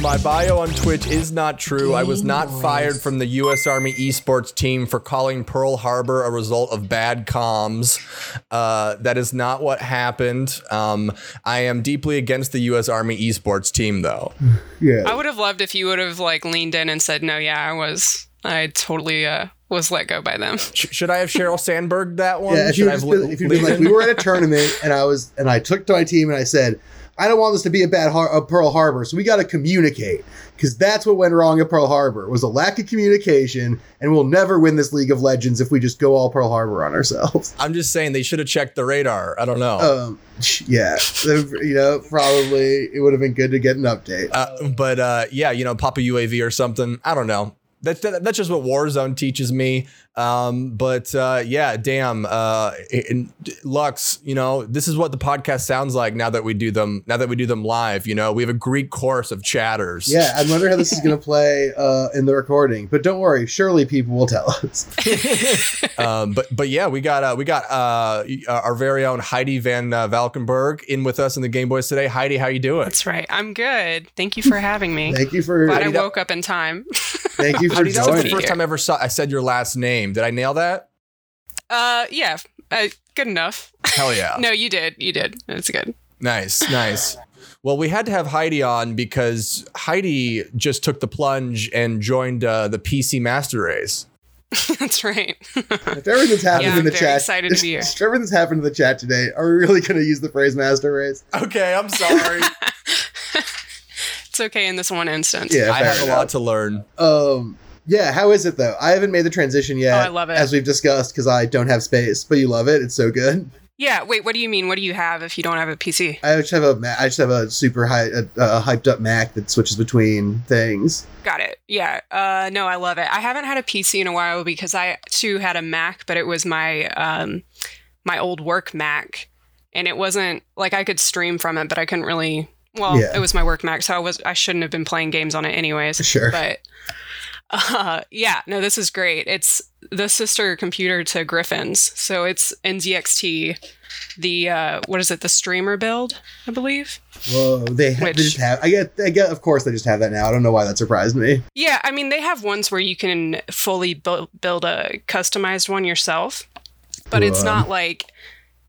My bio on Twitch is not true. I was not fired from the U.S. Army esports team for calling Pearl Harbor a result of bad comms. Uh, that is not what happened. Um, I am deeply against the U.S. Army esports team, though. Yeah. I would have loved if you would have like leaned in and said, "No, yeah, I was, I totally uh, was let go by them." Should I have Sheryl Sandberg that one? Yeah, if should you I just have been, li- if you'd been like, we were at a tournament and I was and I took to my team and I said, I don't want this to be a bad har- a Pearl Harbor, so we got to communicate because that's what went wrong at Pearl Harbor was a lack of communication, and we'll never win this League of Legends if we just go all Pearl Harbor on ourselves. I'm just saying they should have checked the radar. I don't know. Um, yeah, you know, probably it would have been good to get an update. Uh, but uh, yeah, you know, Papa UAV or something. I don't know. That, that, that's just what Warzone teaches me. Um, but uh, yeah, damn, uh, in- Lux, you know, this is what the podcast sounds like now that we do them. Now that we do them live, you know, we have a Greek chorus of chatters. Yeah, I wonder how this is going to play uh, in the recording. But don't worry, surely people will tell us. um, but but yeah, we got uh, we got uh, our very own Heidi Van uh, Valkenburg in with us in the Game Boys today. Heidi, how you doing? That's right. I'm good. Thank you for having me. Thank you for Glad I woke up in time. thank you for Heidi, that was the first time I ever saw. I said your last name. Did I nail that? Uh, yeah, uh, good enough. Hell yeah. No, you did. You did. It's good. Nice, nice. Well, we had to have Heidi on because Heidi just took the plunge and joined uh, the PC Master Race. That's right. If everything's happened Yeah, in the very chat, excited to be here. if everything's happened in the chat today, are we really going to use the phrase master race? Okay, I'm sorry. It's okay in this one instance. Yeah, I fair have a lot to learn. Um, yeah, how is it though? I haven't made the transition yet. Oh, I love it. as we've discussed because I don't have space. But you love it; it's so good. Yeah. Wait. What do you mean? What do you have if you don't have a PC? I just have a Ma- I just have a super high, uh, uh, hyped up Mac that switches between things. Got it. Yeah. Uh, no, I love it. I haven't had a PC in a while because I too had a Mac, but it was my um, my old work Mac, and it wasn't like I could stream from it, but I couldn't really. Well, Yeah. it was my work Mac, so I was I shouldn't have been playing games on it anyways. Sure. But uh, yeah, no, this is great. It's the sister computer to Griffin's, so it's NZXT. The uh, what is it? The streamer build, I believe. Whoa, they, ha- they just have. I get. I get. Of course, they just have that now. I don't know why that surprised me. Yeah, I mean they have ones where you can fully build build a customized one yourself, but it's not like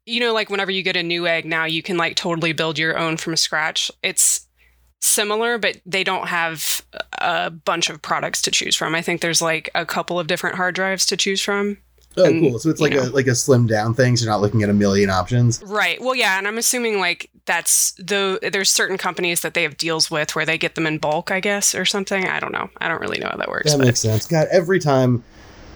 you know like whenever you get a Newegg now you can like totally build your own from scratch. It's similar, but they don't have a bunch of products to choose from. I think there's like a couple of different hard drives to choose from. Oh, And, cool. So it's like you a like a slim down thing. So you're not looking at a million options. Right. Well, yeah, and I'm assuming like that's the there's certain companies that they have deals with where they get them in bulk, I guess, or something. I don't know. I don't really know how that works. That but makes sense. God, every time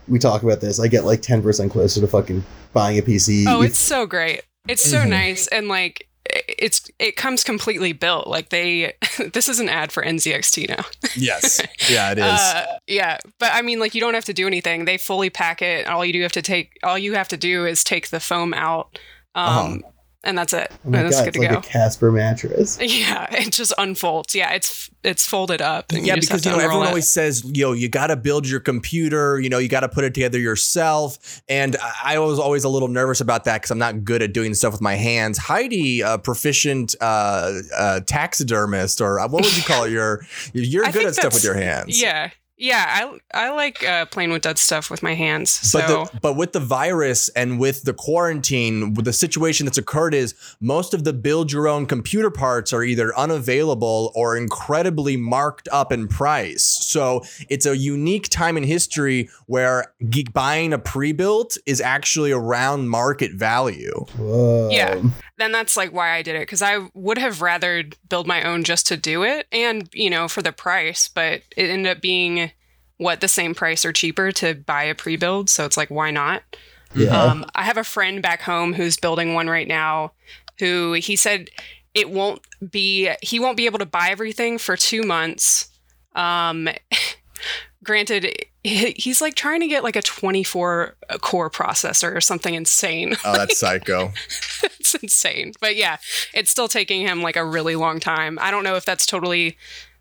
we talk about this, I get like ten percent closer to fucking buying a PC. Oh, it's so great. It's so Mhm. nice and like it's it comes completely built. Like they this is an ad for NZXT now. Yes. Yeah, it is. Uh, yeah, but I mean like you don't have to do anything. They fully pack it. All you do have to take all you have to do is take the foam out. Um Uh-huh. And that's it. oh my and it's god, good it's to like go. a Casper mattress. yeah, it just unfolds. Yeah, it's it's folded up. And yeah, you because you know everyone it. always says, "Yo, you got to build your computer. You know, you got to put it together yourself." And I I was always a little nervous about that because I'm not good at doing stuff with my hands. Heidi, a proficient uh, uh, taxidermist, or uh, what would you call it? You're you're good at stuff with your hands. Yeah. Yeah, I I like uh, playing with that stuff with my hands. So But the, but with the virus and with the quarantine, with the situation that's occurred is most of the build your own computer parts are either unavailable or incredibly marked up in price. So it's a unique time in history where ge- buying a pre-built is actually around market value. Whoa. Yeah. Then that's like why I did it because I would have rather build my own just to do it and you know for the price, but it ended up being what the same price or cheaper to buy a pre-build, so it's like why not? Yeah. Um, I have a friend back home who's building one right now who he said it won't be he won't be able to buy everything for 2 months. Um granted he's like trying to get like a 24 core processor or something insane. Oh, that's psycho. It's insane. But yeah, it's still taking him like a really long time. I don't know if that's totally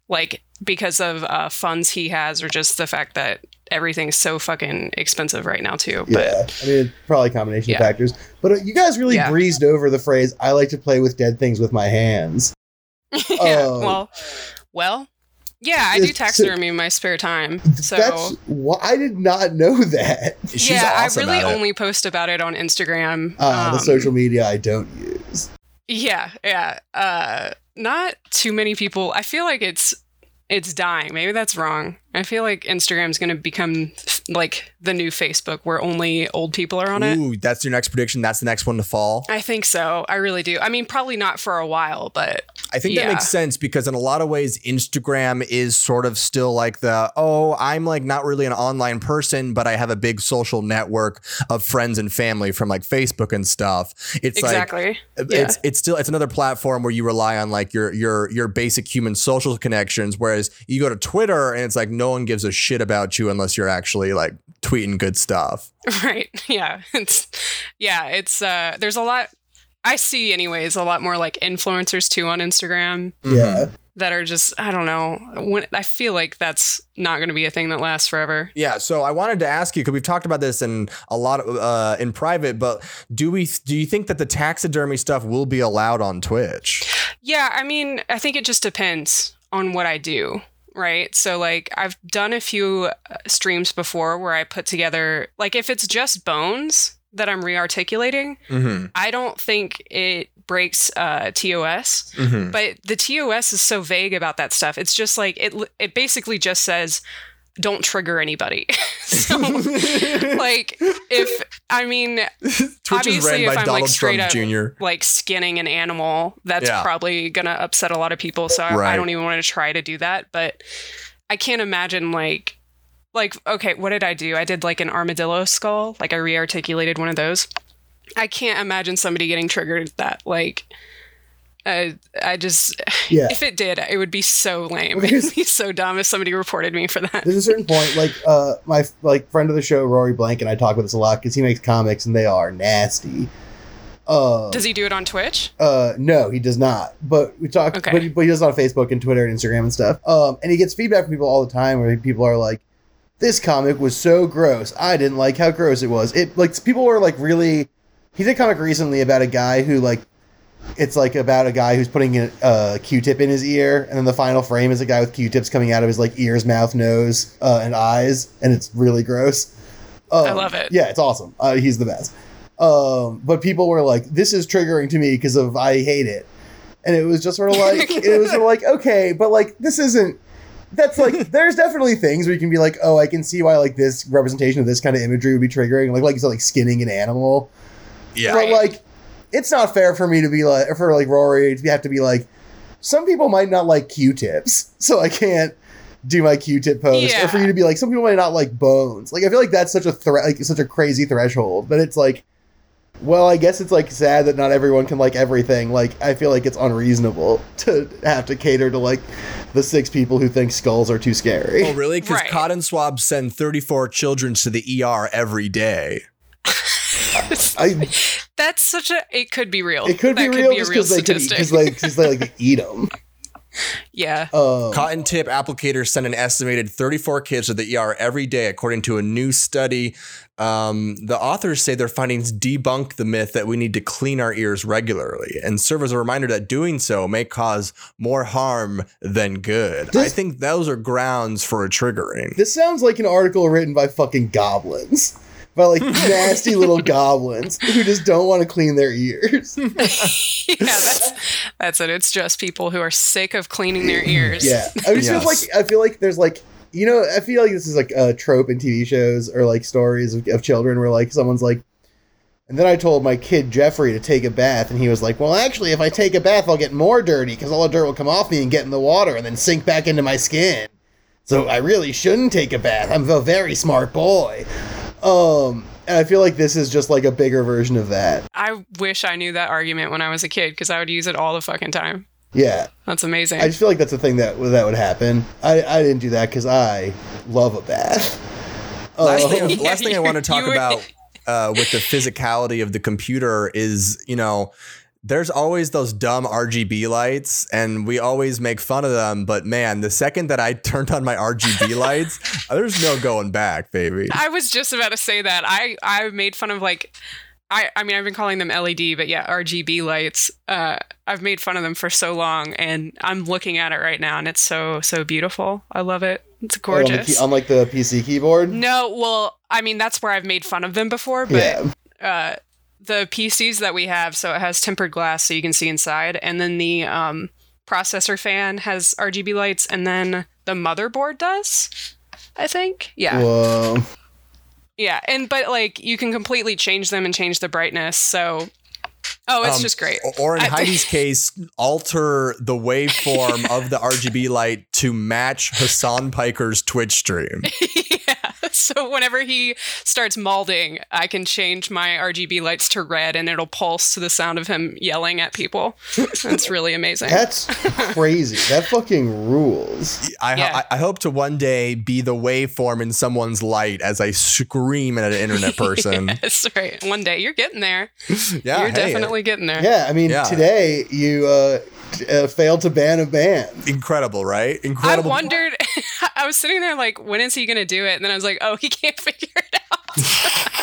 like because of uh, funds he has or just the fact that everything's so fucking expensive right now too. But Yeah, I mean, probably a combination Yeah. of factors. But uh, you guys really Yeah. breezed over the phrase "I like to play with dead things with my hands." yeah, Oh. well, well, Yeah, I do It's- taxidermy in my spare time. So That's why I did not know that. She's yeah, awesome I really at it. only post about it on Instagram. Uh, the Um, social media I don't use. Yeah, yeah. Uh, not too many people. I feel like it's it's dying. Maybe that's wrong. I feel like Instagram's going to become like the new Facebook, where only old people are on it. Ooh, that's your next prediction. That's the next one to fall. I think so. I really do. I mean, probably not for a while, but I think that makes sense because in a lot of ways, Instagram is sort of still like the oh, I'm like not really an online person, but I have a big social network of friends and family from like Facebook and stuff. It's like exactly. it's it's still it's another platform where you rely on like your your your basic human social connections whereas you go to twitter and it's like no one gives a shit about you unless you're actually like tweeting good stuff Right. Yeah. It's yeah, it's uh there's a lot I see anyways a lot more like influencers too on Instagram Yeah. that are just I don't know. When I feel like that's not going to be a thing that lasts forever. yeah so i wanted to ask you because we've talked about this in a lot of uh in private but do we do you think that the taxidermy stuff will be allowed on twitch Yeah, I mean, I think it just depends on what I do, right? So like I've done a few uh, streams before where I put together like if it's just bones that I'm rearticulating, mm-hmm. I don't think it breaks uh TOS. Mm-hmm. but the TOS is so vague about that stuff. It's just like it it basically just says don't trigger anybody. so like if I mean twitch Obviously, by if I'm, like, donald straight trump up- jr like skinning an animal, that's Yeah. probably going to upset a lot of people, so I, I don't even want to try to do that, but I can't imagine like like okay, what did I do? I did like an armadillo skull, like I rearticulated one of those. I can't imagine somebody getting triggered at that like uh, I just Yeah. if it did, it would be so lame. It would be so dumb if somebody reported me for that. There's a certain point, like uh, my like friend of the show, Rory Blank, and I talk about this a lot because he makes comics and they are nasty. Uh, Does he do it on Twitch? Uh, no, he does not. But we talk, Okay. but, he, but he does it on Facebook and Twitter and Instagram and stuff. Um, and he gets feedback from people all the time where people are like, "This comic was so gross. I didn't like how gross it was." It like people were like really. He did a comic recently about a guy who like. It's like about a guy who's putting a uh, Q-tip in his ear, and then the final frame is a guy with Q-tips coming out of his like ears, mouth, nose, uh, and eyes, and it's really gross. Um, I love it. Yeah, it's awesome. Uh, he's the best. Um, but people were like, "This is triggering to me because of I hate it," and it was just sort of like it was sort of like okay, but like this isn't. That's like there's definitely things where you can be like, oh, I can see why like this representation of this kind of imagery would be triggering, like like you said, like skinning an animal. yeah But like, it's not fair for me to be like, for like Rory to have to be like, some people might not like Q-tips, so I can't do my Q-tip post, or for you to be like, some people might not like bones. Like, I feel like that's such a threat, like such a crazy threshold. But it's like, well, I guess it's like sad that not everyone can like everything. Like, I feel like it's unreasonable to have to cater to like the six people who think skulls are too scary. Oh, really? Because Right. cotton swabs send 34 children to the ER every day. I, That's such a. It could be real. it could that be real just because they could because like because they like eat them. yeah. Um, Cotton tip applicators send an estimated 34 kids to the ER every day, according to a new study. Um, the authors say their findings debunk the myth that we need to clean our ears regularly and serve as a reminder that doing so may cause more harm than good. I think those are grounds for a triggering. This sounds like an article written by fucking goblins. By like nasty little goblins who just don't want to clean their ears. yeah, that's that's it. It's just people who are sick of cleaning their ears. Yeah. I mean, it feels Yes. like I feel like there's like you know, I feel like this is like a trope in TV shows or like stories of, of children where like someone's like and then I told my kid Jeffrey to take a bath, and he was like, "Well, actually, if I take a bath, I'll get more dirty because all the dirt will come off me and get in the water and then sink back into my skin. So I really shouldn't take a bath. I'm a very smart boy." Um, and I feel like this is just like a bigger version of that. I wish I knew that argument when I was a kid because I would use it all the fucking time. Yeah, That's amazing. I just feel like that's a thing that that would happen. I I didn't do that because I love a bath. Last Um, thing, last thing I want to talk were- about uh, with the physicality of the computer is, you know, there's always those dumb RGB lights, and we always make fun of them. But man, the second that I turned on my RGB lights, there's no going back, baby. I was just about to say that. I I made fun of like I, I mean, I've been calling them LED, but yeah, RGB lights. Uh, I've made fun of them for so long, and I'm looking at it right now, and it's so so beautiful. I love it. It's Oh, on the gorgeous. key- on like the PC keyboard. no, well, I mean that's where I've made fun of them before, but yeah. uh, the PCs that we have, so it has tempered glass so you can see inside, and then the um, processor fan has RGB lights, and then the motherboard does. I think, yeah, Whoa. yeah, and but like you can completely change them and change the brightness. So, oh, it's Um, just great. Or in I- Heidi's case, alter the waveform of the RGB light to match Hasan Piker's Twitch stream. yeah. So whenever he starts malding, I can change my RGB lights to red, and it'll pulse to the sound of him yelling at people. That's really amazing. That's crazy. that fucking rules. I, Yeah. I, I hope to one day be the waveform in someone's light as I scream at an internet person. That's right. One day you're getting there. yeah, you're hey, definitely getting there. Yeah, I mean, Yeah. today you uh, t- uh, failed to ban a band. incredible, right? Incredible. I Incredible. wondered. I was sitting there like, when is he gonna do it? And then I was like, oh, he can't figure it out.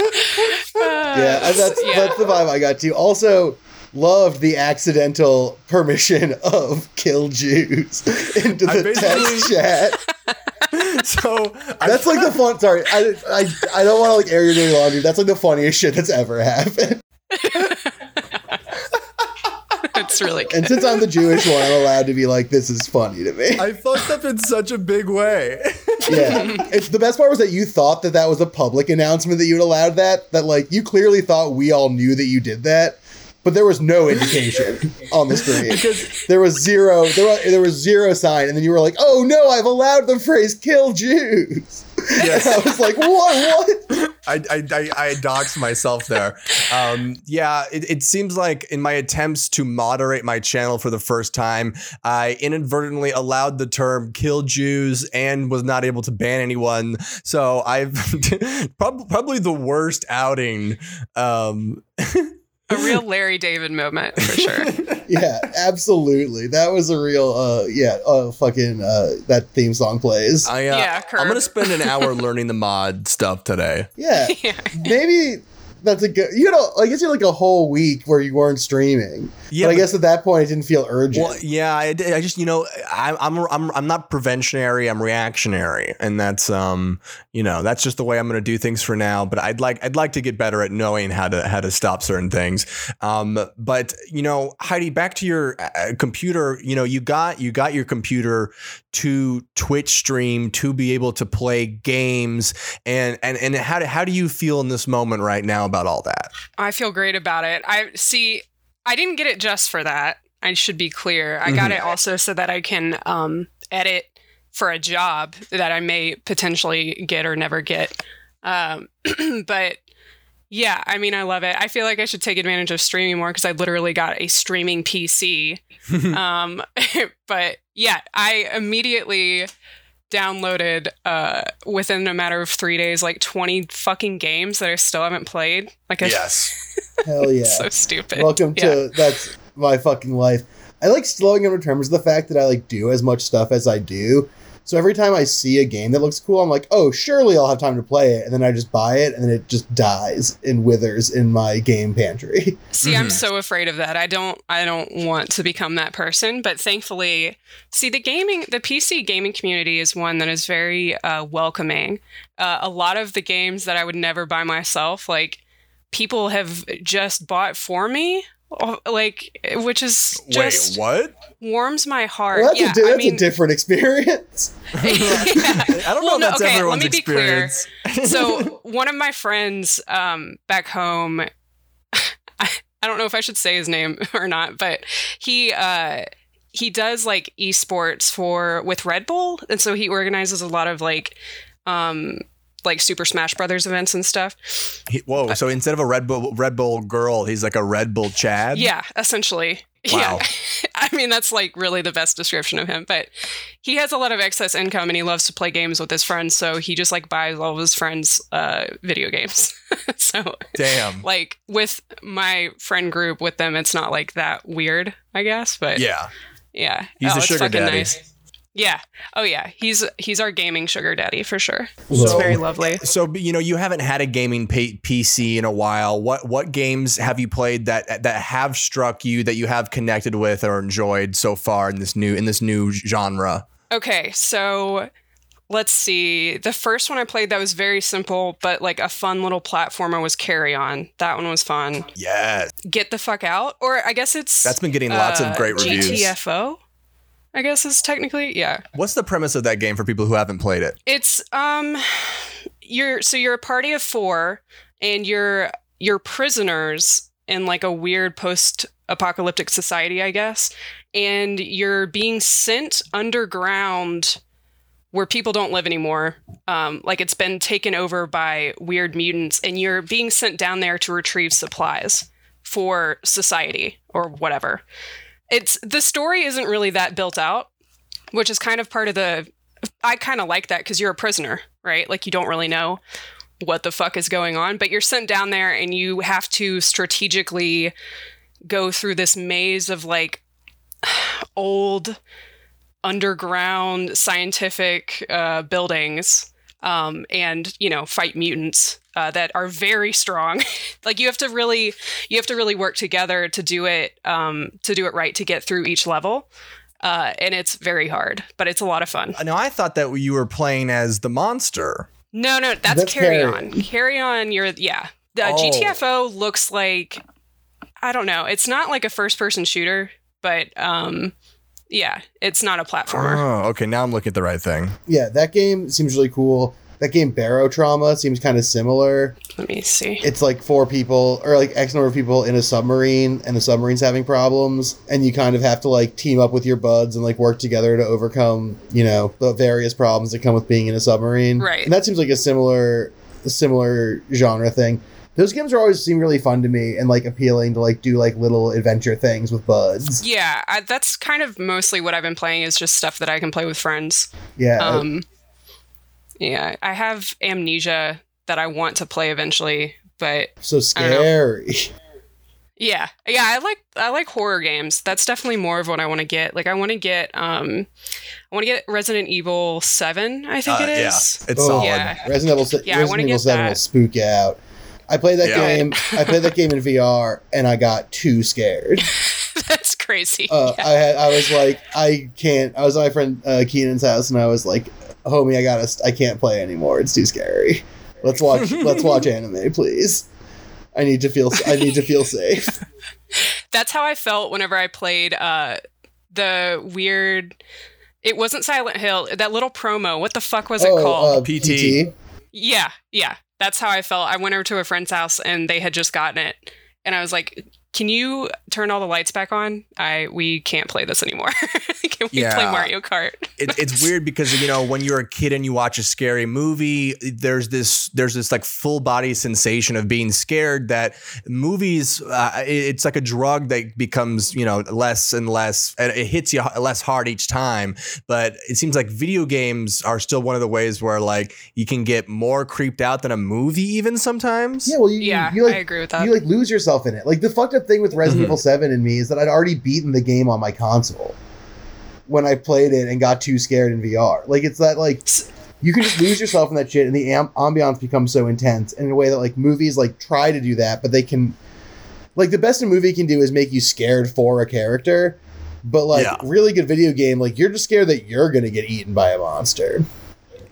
Uh, Yeah, and that's yeah. that's the vibe I got too. Also, loved the accidental permission of kill Jews into the basically- text chat. so I, That's like the fun. Sorry, I I, I don't want to like air your dirty laundry. That's like the funniest shit that's ever happened. It's really good. And since I'm the Jewish one, I'm allowed to be like, this is funny to me. I fucked up in such a big way. Yeah, it's the best part was that you thought that that was a public announcement that you'd allowed that. That like you clearly thought we all knew that you did that, but there was no indication on the screen. Because there was zero. There was, there was zero sign, and then you were like, "Oh no, I've allowed the phrase kill Jews." Yes. I was like, "What? What?" I, I, I, I doxed myself there. Um, yeah, it, it seems like in my attempts to moderate my channel for the first time, I inadvertently allowed the term kill Jews and was not able to ban anyone. So I've prob- probably the worst outing. Um, A real Larry David moment for sure. Yeah, absolutely. That was a real. uh Yeah, uh, fucking uh that theme song plays. I, uh, Yeah, I'm going to spend an hour learning the mod stuff today. Yeah, yeah. maybe that's a good. You know, I guess you're like a whole week where you weren't streaming. Yeah, but I but- guess at that point it didn't feel urgent. Well, yeah, I, I just you know I, I'm I'm I'm not preventionary. I'm reactionary, and that's um you know that's just the way I'm going to do things for now. But I'd like I'd like to get better at knowing how to how to stop certain things. Um, but you know, Heidi, back to your uh, computer. You know, you got you got your computer to Twitch stream to be able to play games, and and and how do, how do you feel in this moment right now about all that? I feel great about it. I see. I didn't get it just for that. I should be clear. I got it also so that I can um, edit for a job that I may potentially get or never get. Um, but yeah, I mean, I love it. I feel like I should take advantage of streaming more because I literally got a streaming PC. um, but yeah, I immediately downloaded uh, within a matter of three days like 20 fucking games that I still haven't played. Like, I, Yes. Hell yeah! so stupid. Welcome Yeah. to that's my fucking life. I like slowing in terms of the fact that I like do as much stuff as I do. So every time I see a game that looks cool, I'm like, oh, surely I'll have time to play it, and then I just buy it, and then it just dies and withers in my game pantry. See, I'm Mhm. so afraid of that. I don't I don't want to become that person, but thankfully, see the gaming the PC gaming community is one that is very uh, welcoming. Uh, a lot of the games that I would never buy myself, like people have just bought for me, like which is just Wait, what? warms my heart. Well, that's, yeah, a, di- I mean, a different experience. I don't Well, know no, if that's okay, let everyone's me be clear. so one of my friends um, back home I, I don't know if i should say his name or not but he uh, he does like esports for with red bull and so he organizes a lot of like um like super smash brothers events and stuff He- whoa! So instead of a Red Bull Red Bull girl, he's like a Red Bull Chad. yeah essentially Wow. yeah i mean that's like really the best description of him but he has a lot of excess income and he loves to play games with his friends so he just like buys all of his friends uh video games so Damn. like with my friend group with them it's not like that weird i guess but yeah, Yeah. He's oh, it's sugar daddy. nice Yeah. Oh yeah. He's he's our gaming sugar daddy for sure. So- It's very lovely. So you know you haven't had a gaming P- PC in a while. What what games have you played that that have struck you that you have connected with or enjoyed so far in this new in this new genre? Okay, so let's see. The first one I played that was very simple, but like a fun little platformer was Carrion. That one was fun. Yes, Get the fuck out, or I guess it's that's been getting lots uh, of great reviews. GTFO. I guess is technically yeah. What's the premise of that game for people who haven't played it? It's um, you're so you're a party of four, and you're you're prisoners in like a weird post-apocalyptic society, I guess, and you're being sent underground where people don't live anymore. Um, like it's been taken over by weird mutants, and you're being sent down there to retrieve supplies for society or whatever. It's the story isn't really that built out, which is kind of part of the. I kind of like that because you're a prisoner, right? Like you don't really know what the fuck is going on, but you're sent down there and you have to strategically go through this maze of like old underground scientific uh, buildings um, and you know fight mutants uh, that are very strong like you have to really you have to really work together to do it um, to do it right to get through each level uh, and it's very hard but it's a lot of fun Now I thought that you were playing as the monster. no no that's, That's carry Carrion carry on you're yeah the Oh. gtfo looks like i don't know it's not like a first person shooter but um yeah it's not a platformer Oh, okay. Now I'm looking at the right thing. Yeah, that game seems really cool. That game Barotrauma seems kind of similar. let me see It's like four people or like X number of people in a submarine and the submarine's having problems and you kind of have to like team up with your buds and like work together to overcome, you know, the various problems that come with being in a submarine. Right. And that seems like a similar a similar genre thing. Those games are always seem really fun to me and like appealing to like do like little adventure things with buds. Yeah, I, that's kind of mostly what I've been playing is just stuff that I can play with friends. Yeah. Um, yeah, I have Amnesia that I want to play eventually, but so I don't know. scary. yeah, yeah, I like I like horror games. That's definitely more of what I want to get. Like I want to get um, I want to get Resident Evil Seven. I think Uh, it yeah, it's Oh, solid. Yeah. Resident Evil, se- Yeah, Resident Evil 7 that. will spook you out. I played that Yeah. game. I played that game in VR and I got too scared. that's crazy. Uh, yeah. I had, I was like, I can't. I was at my friend uh, Keenan's house and I was like, homie, I gotta, I can't play anymore. It's too scary. Let's watch, let's watch anime, please. I need to feel, I need to feel safe. That's how I felt whenever I played uh, the weird. It wasn't Silent Hill. That little promo. What the fuck was it called? uh, PT. Yeah, yeah. That's how I felt. I went over to a friend's house and they had just gotten it. And I was like, "Can you turn all the lights back on? I we can't play this anymore. Can we play Mario Kart?" it, it's weird because you know when you're a kid and you watch a scary movie there's this there's this like full body sensation of being scared that movies uh, it- it's like a drug that becomes you know less and less and it hits you less hard each time but it seems like video games are still one of the ways where like you can get more creeped out than a movie even sometimes Yeah, well, you, Yeah, you like, I agree with that. you like lose yourself in it. Like the fucked up thing with Resident Mhm. Evil Seven in me is that I'd already beaten the game on my console when I played it and got too scared in VR. Like it's that like you can just lose yourself in that shit, and the am- ambiance becomes so intense in a way that like movies like try to do that, but they can like the best a movie can do is make you scared for a character. But like Yeah. really good video game, like you're just scared that you're gonna get eaten by a monster.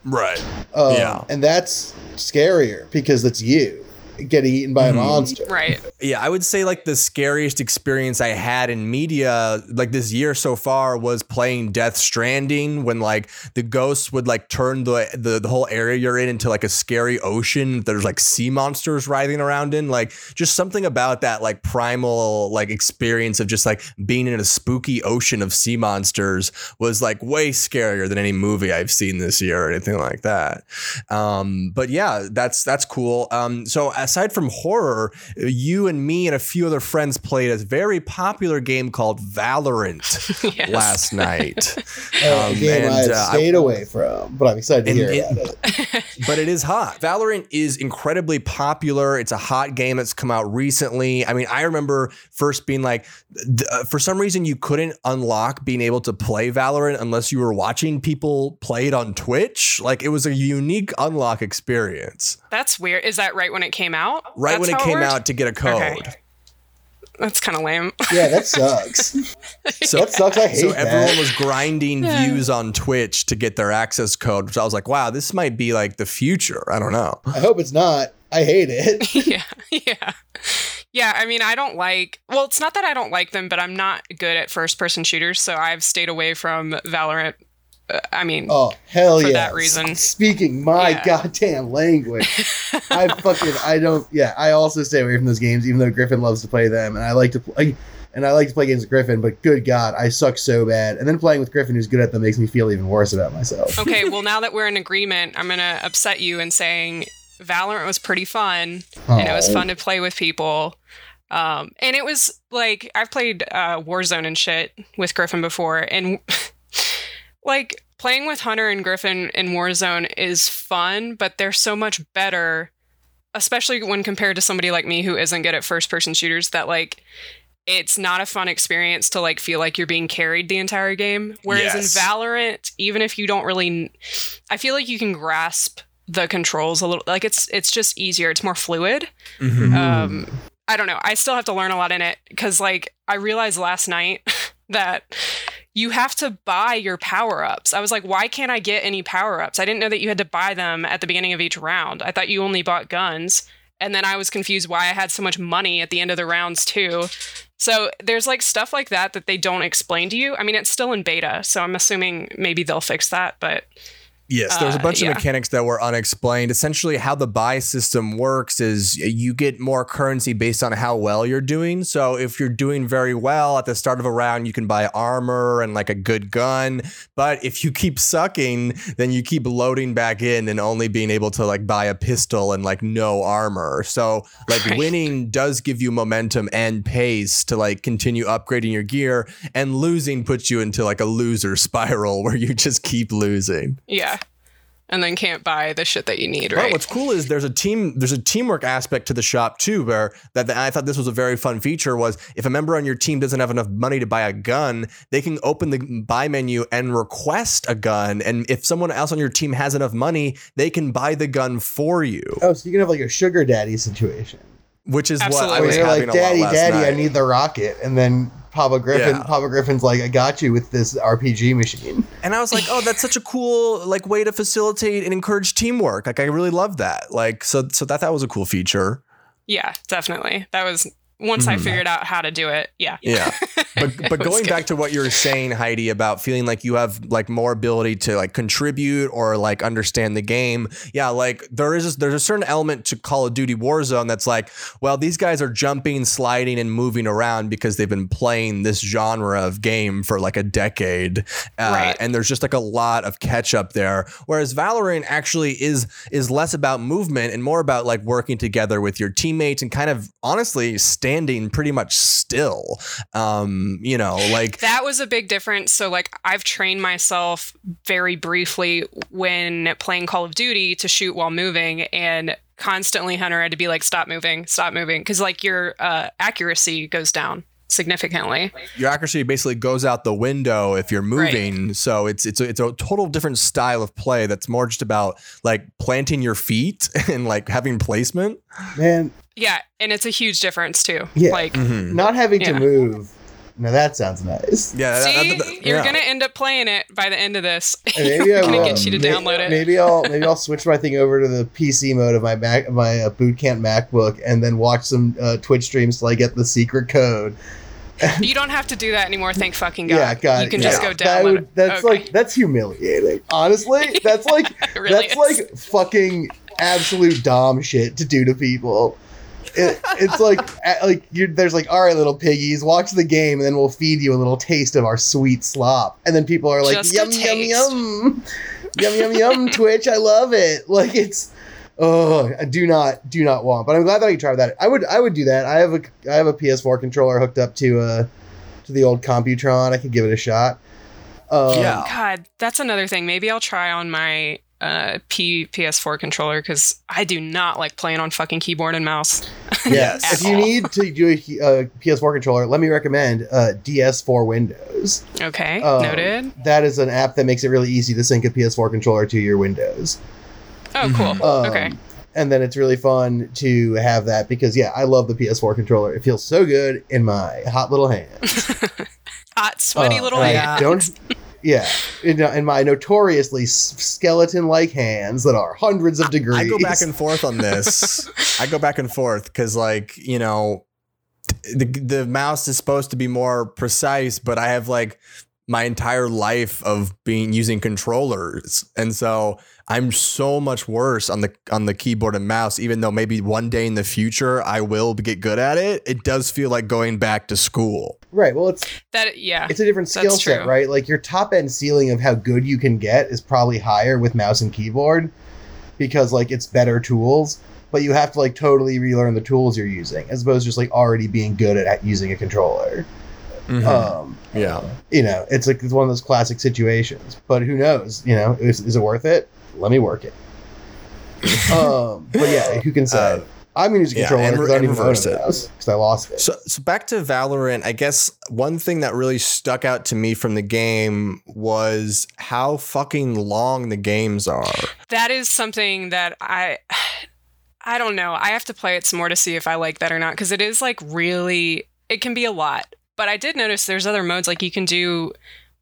right Um, Yeah. and that's scarier because it's you getting eaten by a monster. right. Yeah, I would say like the scariest experience I had in media like this year so far was playing Death Stranding when like the ghosts would like turn the the, the whole area you're in into like a scary ocean. There's like sea monsters writhing around in like just something about that like primal like experience of just like being in a spooky ocean of sea monsters was like way scarier than any movie I've seen this year or anything like that. Um, but yeah, that's that's cool. Um, so as aside from horror, you and me and a few other friends played a very popular game called Valorant Yes. last night. Uh, Um, a game and, I've uh, I- stayed away from, but I'm excited to hear it- about it. but it is hot. Valorant is incredibly popular. It's a hot game that's come out recently. I mean, I remember first being like, uh, for some reason, you couldn't unlock being able to play Valorant unless you were watching people play it on Twitch. Like, it was a unique unlock experience. That's weird. Is that right when it came out? Right That's when it came worked? out to get a code. Okay. That's kind of lame. Yeah, that sucks. So, that sucks. I hate that. so that. everyone was grinding views on Twitch to get their access code, which I was like, wow, this might be like the future. I don't know. I hope it's not. I hate it. yeah, yeah, yeah. I mean, I don't like. Well, it's not that I don't like them, but I'm not good at first-person shooters, so I've stayed away from Valorant. I mean, Oh hell For yeah! that reason. Speaking my Yeah. goddamn language, I fucking I don't. Yeah, I also stay away from those games, even though Griffin loves to play them, and I like to play. And I like to play games with Griffin, but good God, I suck so bad. And then playing with Griffin, who's good at them, makes me feel even worse about myself. okay. Well, now that we're in agreement, I'm gonna upset you and saying Valorant was pretty fun, and it was fun to play with people. Um, and it was like I've played uh, Warzone and shit with Griffin before, and like playing with Hunter and Griffin in Warzone is fun, but they're so much better, especially when compared to somebody like me who isn't good at first person shooters. That like it's not a fun experience to like feel like you're being carried the entire game. Whereas Yes. in Valorant, even if you don't really, I feel like you can grasp the controls a little. Like it's it's just easier. It's more fluid Mhm. um i don't know i still have to learn a lot in it because like i realized last night that you have to buy your power-ups. I was like why can't i get any power-ups? I didn't know that you had to buy them at the beginning of each round. I thought you only bought guns. And then i was confused why i had so much money at the end of the rounds too. So there's like stuff like that that they don't explain to you. I mean it's still in beta so i'm assuming maybe they'll fix that but Yes, there's a Uh, bunch yeah. of mechanics that were unexplained. Essentially, how the buy system works is you get more currency based on how well you're doing. So, if you're doing very well at the start of a round, you can buy armor and like a good gun. But if you keep sucking, then you keep loading back in and only being able to like buy a pistol and like no armor. So, like Right. winning does give you momentum and pace to like continue upgrading your gear, and losing puts you into like a loser spiral where you just keep losing. yeah and then can't buy the shit that you need But right? what's cool is there's a team there's a teamwork aspect to the shop too, where that that I thought this was a very fun feature was if a member on your team doesn't have enough money to buy a gun, they can open the buy menu and request a gun, and if someone else on your team has enough money, they can buy the gun for you, Oh, so you can have like a sugar daddy situation. which is what I Absolutely. Where was you're having like, a lot Daddy, last Daddy, I need the rocket, and then Papa Griffin, Yeah. Papa Griffin's like, I got you with this RPG machine. And I was like, oh, that's such a cool like way to facilitate and encourage teamwork. Like I really love that. Like so so that that was a cool feature. Yeah, definitely. That was once I Mhm. figured out how to do it. Yeah. Yeah. But but going good. back to what you were saying, Heidi, about feeling like you have like more ability to like contribute or like understand the game. Yeah, like there is there's a certain element to Call of Duty Warzone that's like, well, these guys are jumping, sliding, and moving around because they've been playing this genre of game for like a decade. Uh, Right. And there's just like a lot of catch up there. Whereas Valorant actually is is less about movement and more about like working together with your teammates and kind of honestly standing pretty much still. Um, you know, like That was a big difference. So, like, I've trained myself very briefly when playing Call of Duty to shoot while moving, and constantly Hunter had to be like, stop moving, stop moving. Cause, like, your uh, accuracy goes down significantly. your accuracy basically goes out the window if you're moving. So it's it's a, it's a total different style of play that's more just about like planting your feet and like having placement. Man, Yeah. And it's a huge difference, too. Yeah. Like, mm-hmm. not having Yeah. to move. Now that sounds nice. Yeah, that- see, that- that- you're yeah. going to end up playing it by the end of this. Maybe I I'm gonna will. get you to May- download it. Maybe I'll maybe I'll switch my thing over to the PC mode of my Mac, my uh, boot camp MacBook, and then watch some uh, Twitch streams till I get the secret code. You don't have to do that anymore. Thank fucking God. Yeah, God, You can yeah. just go That download would- it. That's Okay. like that's humiliating. Honestly, that's like really that's is. like fucking absolute dom shit to do to people. It, it's like like you're, there's like all right, little piggies, watch the game, and then we'll feed you a little taste of our sweet slop, and then people are like Just yum yum yum yum yum yum Twitch, I love it. Like it's Oh, I do not do not want. But I'm glad that I can try that. I would I would do that. I have a I have a PS4 controller hooked up to uh to the old Computron. I could give it a shot. Um, Yeah. God, that's another thing. Maybe I'll try on my uh, P PS4 controller because I do not like playing on fucking keyboard and mouse. Yes. If you all. need to do a uh, PS4 controller, let me recommend uh, DS4 Windows. Okay, Um, noted. That is an app that makes it really easy to sync a PS4 controller to your Windows. Oh, cool. Um, okay. And then it's really fun to have that because yeah, I love the PS4 controller. It feels so good in my hot little hands. Hot, sweaty Uh, little hands. I. Don't. Yeah, in, uh, in my notoriously skeleton-like hands that are hundreds of degrees. I go back and forth on this. I go back and forth because, like, you know, the the mouse is supposed to be more precise, but I have like my entire life of being using controllers, and so I'm so much worse on the on the keyboard and mouse. Even though maybe one day in the future I will get good at it, it does feel like going back to school. right. Well, it's That yeah. it's a different skill set, true. right? Like your top end ceiling of how good you can get is probably higher with mouse and keyboard because like it's better tools, but you have to like totally relearn the tools you're using as opposed to just like already being good at using a controller. Mhm. Um, yeah. you know, it's like it's one of those classic situations. But who knows? You know, is, is it worth it? Let me work it. um, but yeah, who can say? Uh, I'm gonna use a yeah, controller and because I don't even own reverse it. because I lost it. So, so back to Valorant, I guess one thing that really stuck out to me from the game was how fucking long the games are. that is something that I I don't know. I have to play it some more to see if I like that or not because it is like really it can be a lot. But I did notice there's other modes like you can do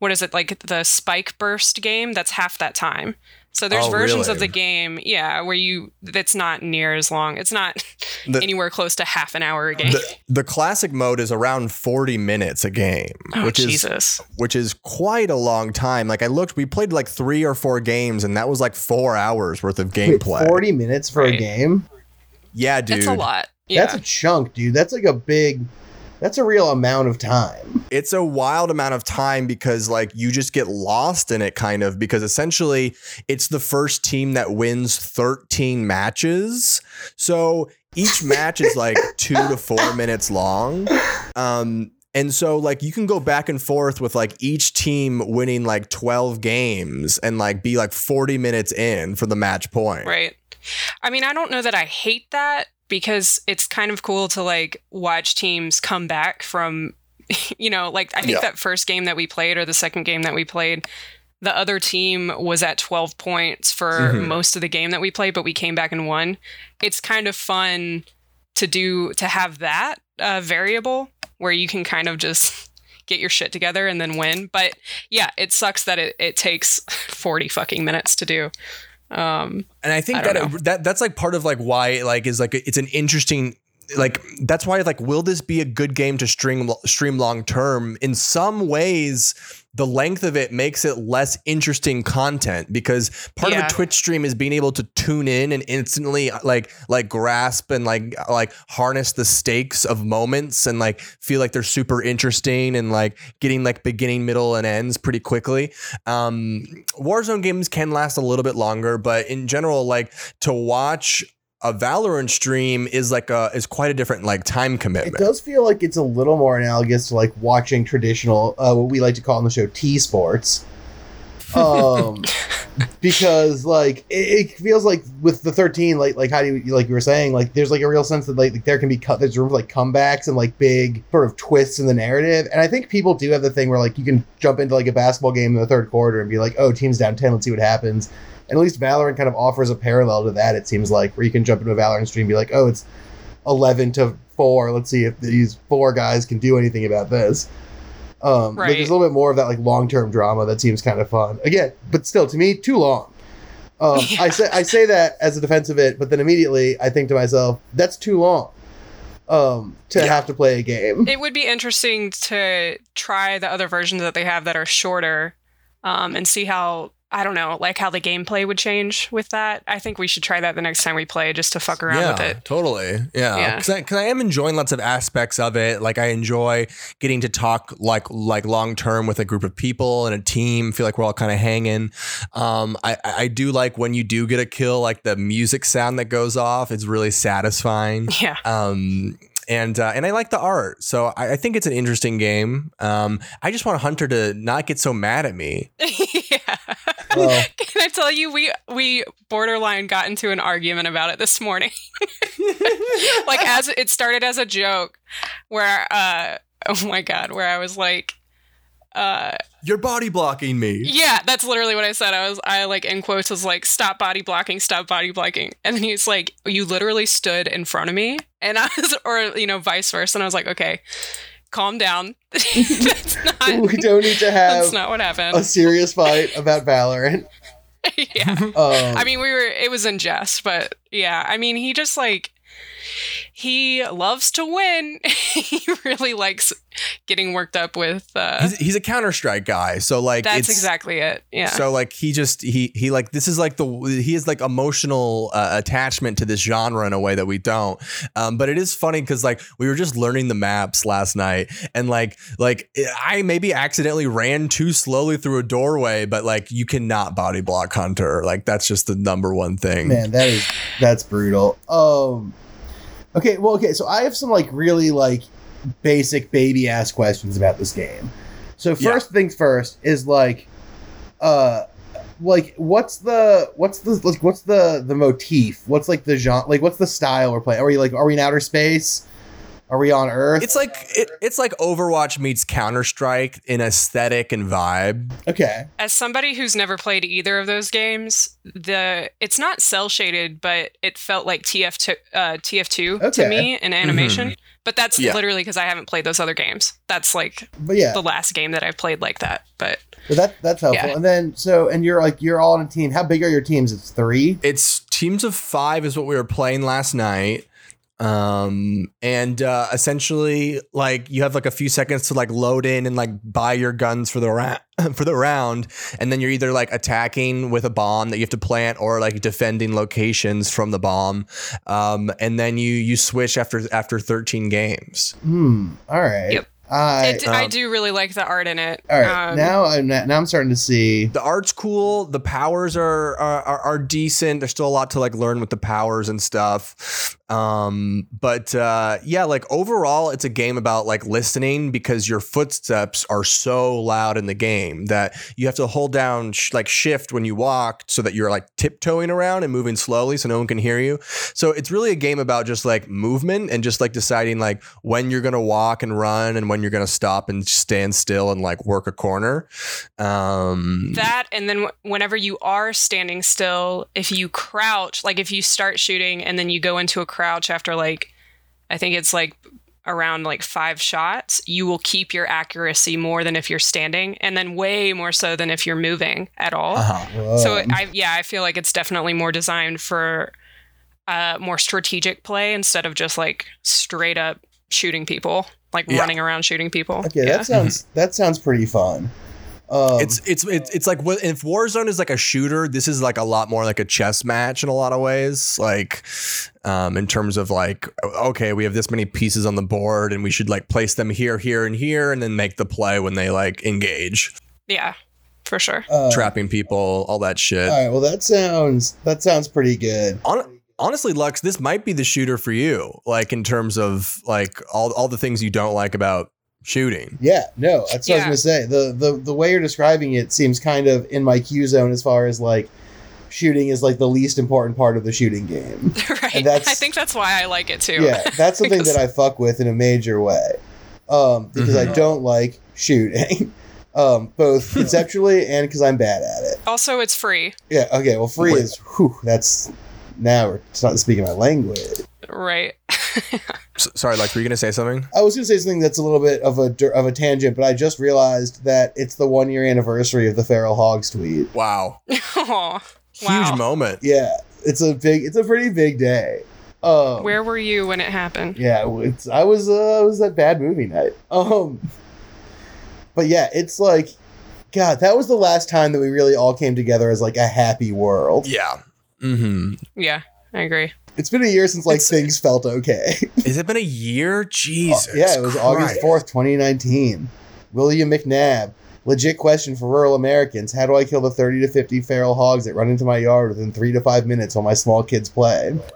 what is it like the spike burst game that's half that time. So there's Oh, versions of the game, yeah, where you that's not near as long. It's not The, anywhere close to half an hour a game. the, the classic mode is around 40 minutes a game, oh which is which is quite a long time. Like I looked, we played like 3 or 4 games and that was like 4 hours worth of Wait, gameplay. Forty minutes for a game? yeah, dude. It's a lot. Yeah. That's a chunk, dude. That's like a big. That's a real amount of time. it's a wild amount of time because like you just get lost in it kind of because essentially it's the first team that wins 13 matches so each match is like two to four minutes long um and so like you can go back and forth with like each team winning like 12 games and like be like 40 minutes in for the match point Right. I mean, I don't know that I hate that because it's kind of cool to like watch teams come back from, you know, like I think Yeah. that first game that we played or the second game that we played, the other team was at 12 points for Mhm. most of the game that we played, but we came back and won. It's kind of fun to do, to have that uh, variable where you can kind of just get your shit together and then win. But yeah, it sucks that it, it takes 40 fucking minutes to do. Um, and I think I that don't that that's like part of like why like is like it's an interesting like that's why like will this be a good game to stream stream long term? In some ways the length of it makes it less interesting content because part of a Twitch stream is being able to tune in and instantly like like grasp and like like harness the stakes of moments and like feel like they're super interesting and like getting like beginning middle and ends pretty quickly. Um Warzone games can last a little bit longer, but in general, like to watch a Valorant stream is like a is quite a different like time commitment. It does feel like it's a little more analogous to like watching traditional, uh, what we like to call on the show T sports. Um, because like it, it feels like with the 13, like like how do you like you were saying, like there's like a real sense that like there can be cut, there's room for like comebacks and like big sort of twists in the narrative. And I think people do have the thing where like you can jump into like a basketball game in the third quarter and be like, oh, team's down 10, let's see what happens. And at least Valorant kind of offers a parallel to that. It seems like where you can jump into a Valorant stream and be like, oh, it's 11 to 4 let's see if these four guys can do anything about this um Right. there's a little bit more of that like long-term drama that seems kind of fun again but still to me too long um i say i say that as a defense of it but then immediately i think to myself that's too long um to Yeah. have to play a game it would be interesting to try the other versions that they have that are shorter um, and see how I don't know, like how the gameplay would change with that. I think we should try that the next time we play just to fuck around yeah, with it. totally. Yeah, Yeah. because I, 'cause I am enjoying lots of aspects of it. Like I enjoy getting to talk like like long term with a group of people and a team. Feel like we're all kind of hanging. Um, I I I do like when you do get a kill, like the music sound that goes off. It's really satisfying. Yeah. Um, and uh, and I like the art, so I, I think it's an interesting game. Um, I just want Hunter to not get so mad at me. Well, Can I tell you, we we borderline got into an argument about it this morning. like as it started as a joke, where uh oh my god, where I was like, uh You're body blocking me. yeah, that's literally what I said. I was I like in quotes was like, stop body blocking, stop body blocking, and then he's like, you literally stood in front of me, and I was or you know vice versa, and I was like, okay, calm down. that's not. we don't need to have That's not what happened. a serious fight about Valorant. yeah. Um, I mean, we were, it was in jest, but yeah, I mean, he just like, he loves to win. he really likes getting worked up with, uh, He's, he's a Counter Strike guy, so like that's it's, exactly it. Yeah. So like he just he he like this is like the he has like emotional uh, attachment to this genre in a way that we don't. Um, but it is funny because like we were just learning the maps last night and like like I maybe accidentally ran too slowly through a doorway, but like you cannot body block Hunter. Like that's just the number one thing. man, that is that's brutal. Um, okay, well, okay, so I have some like really like basic baby ass questions about this game. So Yeah. first things first is like, uh, like what's the what's the like what's the the motif? What's like the genre? Like what's the style we're playing? Are we like are we in outer space? Are we on Earth? It's like it, it's like Overwatch meets Counter Strike in aesthetic and vibe. okay. As somebody who's never played either of those games, the it's not cel shaded, but it felt like TF2 uh, TF2 Okay. to me in animation. But that's Yeah. literally because I haven't played those other games. That's like But yeah, the last game that I've played like that. But but that that's helpful. Yeah. And then so and you're like you're all on a team. How big are your teams? It's three. It's teams of five is what we were playing last night. Um and uh essentially like you have like a few seconds to like load in and like buy your guns for the round for the round and then you're either like attacking with a bomb that you have to plant or like defending locations from the bomb um and then you you switch after after 13 games Hmm. All right. Yep. I it, I um, do really like the art in it. all right. Um, now I'm now I'm starting to see. the art's cool the powers are, are are are decent there's still a lot to like learn with the powers and stuff um but uh yeah like overall it's a game about like listening because your footsteps are so loud in the game that you have to hold down sh- like shift when you walk so that you're like tiptoeing around and moving slowly so no one can hear you. So it's really a game about just like movement and just like deciding like when you're gonna walk and run and when you're gonna stop and stand still and like work a corner. Um that and then wh- whenever you are standing still if you crouch like if you start shooting and then you go into a crouch after like i think it's like around like five shots you will keep your accuracy more than if you're standing and then way more so than if you're moving at all uh-huh. so i yeah i feel like it's definitely more designed for uh more strategic play instead of just like straight up shooting people like Yeah. running around shooting people okay, yeah. that sounds that sounds pretty fun. Um, it's it's it's it's like if Warzone is like a shooter, this is like a lot more like a chess match in a lot of ways. Like um in terms of like okay, we have this many pieces on the board and we should like place them here, here, and here, and then make the play when they like engage. yeah for sure uh, Trapping people, all that shit. All right. Well, that sounds that sounds pretty good. Hon- honestly, Lux, this might be the shooter for you, like in terms of like all all the things you don't like about shooting. Yeah. No, that's what Yeah. I was gonna say. The the the way you're describing it seems kind of in my Q zone as far as like shooting is like the least important part of the shooting game. right And that's- i think that's why i like it too yeah, that's something Because- that I fuck with in a major way. Um, because I Mhm. don't like shooting. Um, both conceptually and because I'm bad at it. also it's free Yeah, okay, well free Wait. is whew, that's now we're not speaking my language. right S- sorry, Lux, were you gonna say something? I was gonna say something that's a little bit of a of a tangent, but I just realized that it's the one year anniversary of the Feral Hogs tweet. Wow, Aw, huge wow moment. Yeah, it's a big, it's a pretty big day. Um, where were you when it happened Yeah, it's I was uh, I was at bad movie night. Um, but yeah, it's like God, that was the last time that we really all came together as like a happy world. Yeah. Mm-hmm. Yeah, I agree. It's been a year since like It's- things felt okay. Has it been a year? Jesus. yeah, it was August 4th, 2019. William McNabb. Legit question for rural Americans. How do I kill the 30 to 50 feral hogs that run into my yard within three to five minutes while my small kids play?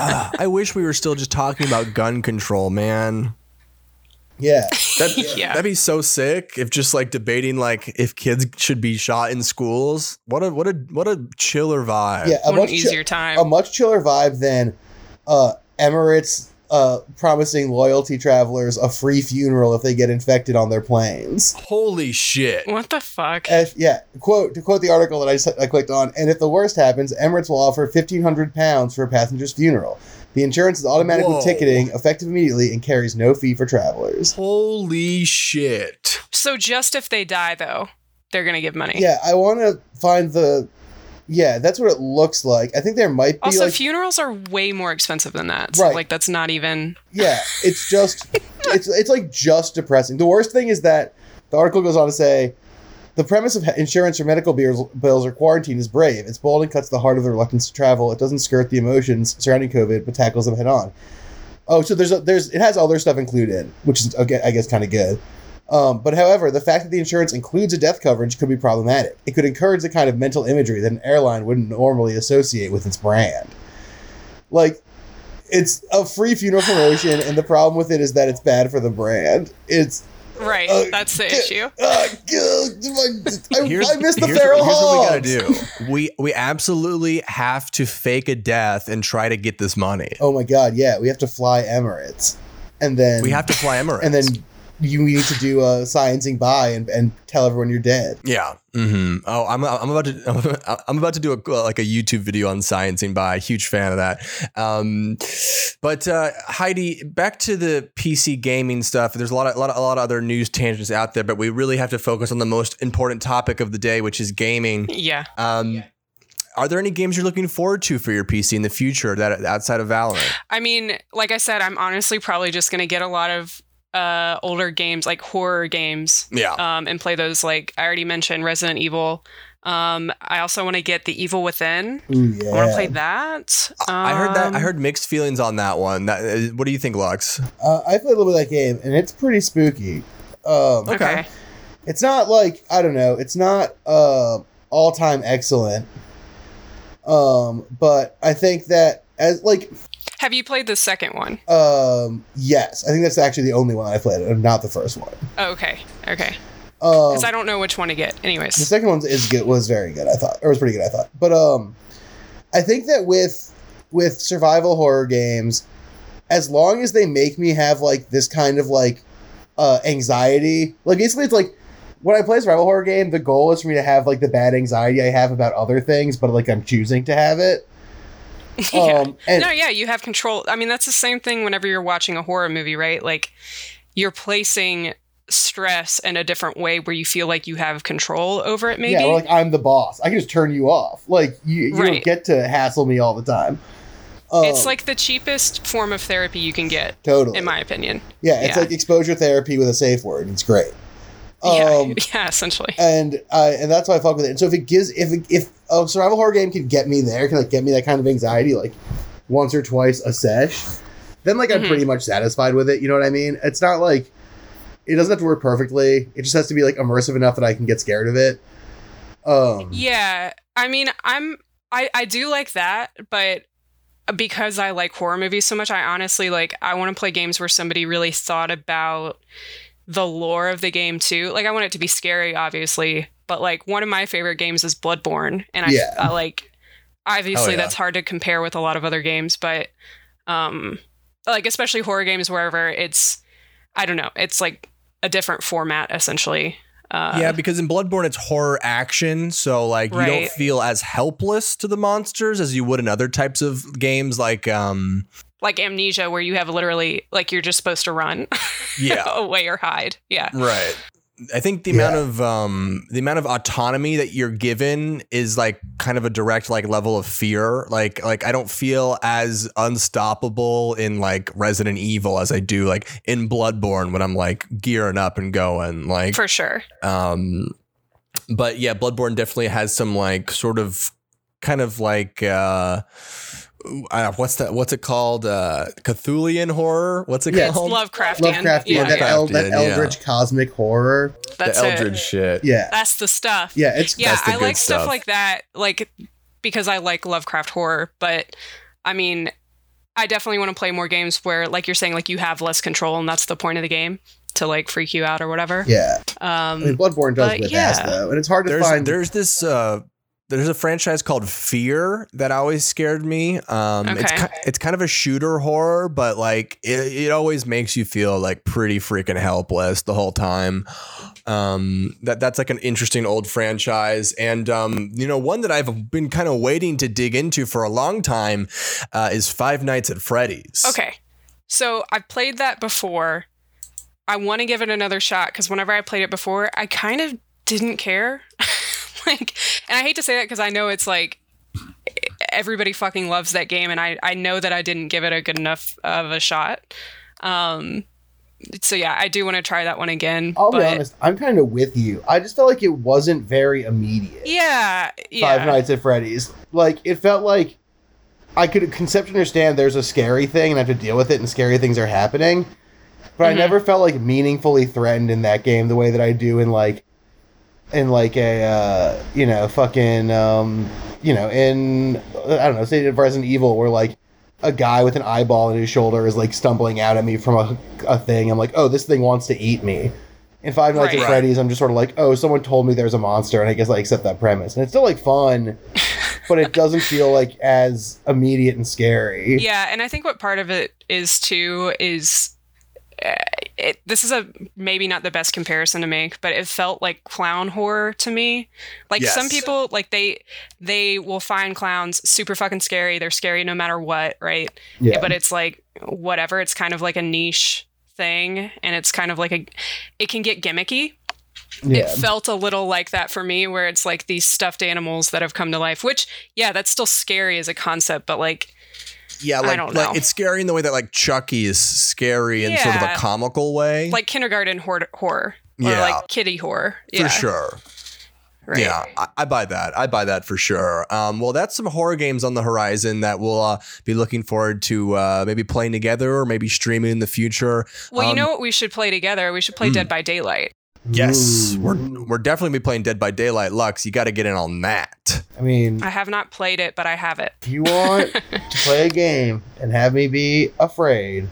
Ah, I wish we were still just talking about gun control, man. Yeah. That, Yeah. That'd be so sick if just like debating like if kids should be shot in schools. What a what a what a chiller vibe. Yeah. A What much, an chi- easier time. a much chiller vibe than uh, Emirates uh, promising loyalty travelers a free funeral if they get infected on their planes. Holy shit. what the fuck? If, yeah, quote to quote the article that I clicked on, and if the worst happens, Emirates will offer fifteen hundred pounds for a passenger's funeral. The insurance is automatically Whoa. ticketing, effective immediately, and carries no fee for travelers. Holy shit. So just if they die, though, they're gonna give money. Yeah, I want to find the. Yeah, that's what it looks like. I think there might be Also, like. funerals are way more expensive than that. So, Right. Like that's not even. yeah, it's just. it's it's like just depressing. The worst thing is that the article goes on to say. The premise of insurance or medical bills, or quarantine is brave. It's bold and cuts the heart of the reluctance to travel. It doesn't skirt the emotions surrounding COVID, but tackles them head on. Oh, so there's a, there's it has all their stuff included, which is okay, I guess kind of good. Um, but however, the fact that the insurance includes a death coverage could be problematic. It could encourage the kind of mental imagery that an airline wouldn't normally associate with its brand. Like, it's a free funeral promotion, and the problem with it is that it's bad for the brand. It's Right. Uh, that's the g- issue. uh, I, Here's, I missed the here's, feral here's what we gotta do. We we absolutely have to fake a death and try to get this money. Oh my god, yeah, we have to fly Emirates, and then We have to fly Emirates. and then you need to do a sciencing by and, and tell everyone you're dead. Yeah. hmm Oh, I'm, I'm about to I'm about to do a like a YouTube video on sciencing by. Huge fan of that. Um, but uh, Heidi, back to the PC gaming stuff. There's a lot of a lot of, a lot of other news tangents out there, but we really have to focus on the most important topic of the day, which is gaming. Yeah. Um, Are there any games you're looking forward to for your PC in the future that outside of Valorant? I mean, like I said, I'm honestly probably just gonna get a lot of uh older games, like horror games, Yeah. um, and play those. Like I already mentioned, Resident Evil. Um, I also want to get The Evil Within. Ooh, yeah. I want to play that. I heard that. I Um, heard mixed feelings on that one. That, uh, what do you think, Lux? Uh, I played a little bit of that game, and it's pretty spooky. Um, Okay. Okay. It's not like I don't know. It's not uh, all time excellent. Um, but I think that as like Have you played the second one? um, yes, I think that's actually the only one I played, and not the first one. Oh, okay. Okay. Um, Because I don't know which one to get. Anyways, the second one is good. Was very good. I thought, or was pretty good. I thought. But um, I think that with with survival horror games, as long as they make me have like this kind of like uh anxiety, like basically it's like when I play a survival horror game, the goal is for me to have like the bad anxiety I have about other things, but like I'm choosing to have it. yeah. Um, and no, yeah, you have control. I mean, that's the same thing whenever you're watching a horror movie, right? Like you're placing stress in a different way where you feel like you have control over it maybe. yeah, like I'm the boss. I can just turn you off. Like you, you don't get to hassle me all the time. Um, it's like the cheapest form of therapy you can get, totally in my opinion. Yeah, it's Yeah. like exposure therapy with a safe word. It's great. Yeah, Um, yeah, essentially. and uh, and that's why I fuck with it. And so if it gives, if if a survival horror game can get me there, can like get me that kind of anxiety, like once or twice a sesh, then like I'm Mhm. pretty much satisfied with it. You know what I mean? It's not like it doesn't have to work perfectly. It just has to be like immersive enough that I can get scared of it. Um, Yeah, I mean, I'm I I do like that, but because I like horror movies so much, I honestly like I want to play games where somebody really thought about the lore of the game too. Like I want it to be scary, obviously, but like one of my favorite games is Bloodborne, and I, Yeah. I like obviously yeah. that's hard to compare with a lot of other games, but um, like especially horror games wherever it's I don't know, it's like a different format essentially. Uh, yeah, because in Bloodborne it's horror action, so like you don't feel as helpless to the monsters as you would in other types of games like um like amnesia where you have literally like you're just supposed to run yeah. away or hide yeah Right. I think the Yeah. amount of um the amount of autonomy that you're given is like kind of a direct like level of fear. Like like I don't feel as unstoppable in like Resident Evil as I do like in Bloodborne when I'm like gearing up and going. Like for sure um but yeah, Bloodborne definitely has some like sort of kind of like uh, uh what's that what's it called? Uh Cthulian horror? What's it Yeah, called? Lovecraftian. Lovecraftian, Yeah, that, yeah. el- that Lovecraftian, yeah. eldritch cosmic horror. That's the it. Eldritch shit. Yeah, That's the stuff. yeah, it's yeah, That's the I good like stuff. stuff. like that, like because I like Lovecraft horror. But I mean, I definitely want to play more games where, like you're saying, like you have less control, and that's the point of the game to like freak you out or whatever. yeah. Um, I mean, Bloodborne does but with yeah. ass though, and it's hard to There's find. there's this uh there's a franchise called Fear that always scared me. Um, it's Okay. ki- it's kind of a shooter horror, but like it, it always makes you feel like pretty freaking helpless the whole time. Um, that that's like an interesting old franchise, and um, you know one that I've been kind of waiting to dig into for a long time uh, is Five Nights at Freddy's. Okay. So I've played that before. I want to give it another shot because whenever I played it before, I kind of didn't care. like, and I hate to say that because I know it's like everybody fucking loves that game, and I I know that I didn't give it a good enough of a shot. Um. So yeah, I do want to try that one again. I'll but be honest, I'm kind of with you. I just felt like it wasn't very immediate. Yeah. Yeah. Five Nights at Freddy's. Like it felt like I could conceptually understand there's a scary thing and I have to deal with it and scary things are happening. But I Mhm. never felt like meaningfully threatened in that game the way that I do in like in like a uh, you know, fucking um you know, in I don't know, say Resident Evil where like a guy with an eyeball in his shoulder is like stumbling out at me from a, a thing. I'm like, oh, this thing wants to eat me. In Five Nights Right. at Freddy's, I'm just sort of like, oh, someone told me there's a monster, and I guess I accept that premise. And it's still like fun, but it doesn't feel like as immediate and scary. Yeah, and I think what part of it is too is uh, Uh, it, this is a maybe not the best comparison to make, but it felt like clown horror to me. Like some people like they they will find clowns super fucking scary. They're scary no matter what, right? Yeah. But it's like whatever. It's kind of like a niche thing, and it's kind of like a it can get gimmicky. yeah. It felt a little like that for me, where it's like these stuffed animals that have come to life. Which yeah, that's still scary as a concept, but like Yeah, like, like it's scary in the way that like Chucky is scary in sort of a comical way. like kindergarten hor- horror or Yeah. like kitty horror. for sure. Right. Yeah, I, I buy that. I buy that for sure. Um, well, that's some horror games on the horizon that we'll uh, be looking forward to uh, maybe playing together or maybe streaming in the future. Well, you Um, know what we should play together? We should play Hmm. Dead by Daylight. Yes, Ooh. we're we're definitely be playing Dead by Daylight. Lux, you got to get in on that. I mean, I have not played it, but I have it. if you want to play a game and have me be afraid,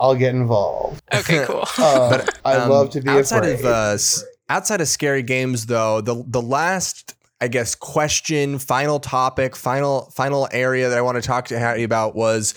I'll get involved. Okay, cool. Uh, But, I um, love to be outside afraid. of uh, outside of scary games, though. The the last, I guess, question, final topic, final final area that I want to talk to you about was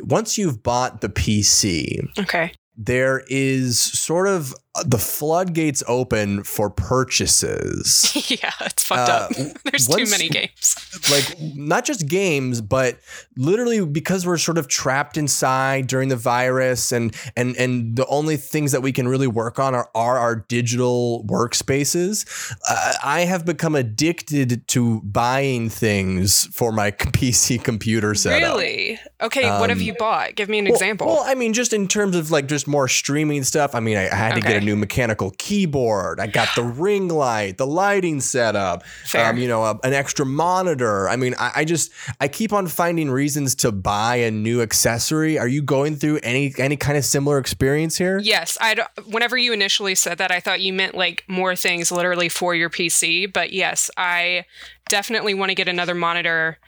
once you've bought the PC, okay. there is sort of the floodgates open for purchases. yeah, it's fucked Uh, up. There's too many games. like not just games but literally because we're sort of trapped inside during the virus and and and the only things that we can really work on are, are our digital workspaces uh, i have become addicted to buying things for my pc computer setup Really? Okay, what have Um, you bought? Give me an well- example. Well, I mean, just in terms of like just more streaming stuff. I mean, I, I had to get Okay. a new mechanical keyboard. I got the ring light, the lighting setup. Um, you know, a, an extra monitor. I mean, I, I just I keep on finding reasons to buy a new accessory. Are you going through any any kind of similar experience here? Yes, I. Whenever you initially said that, I thought you meant like more things literally for your PC. But yes, I definitely want to get another monitor.